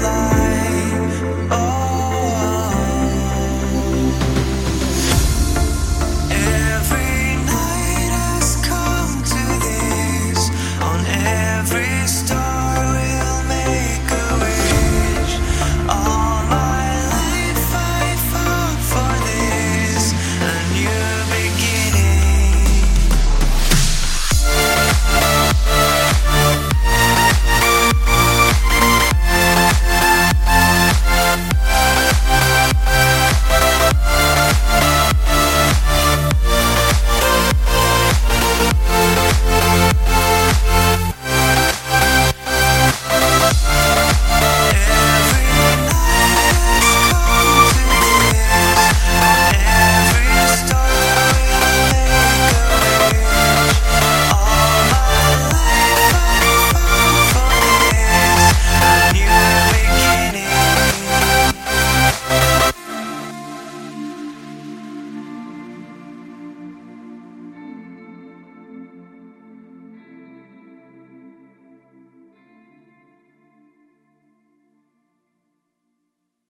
life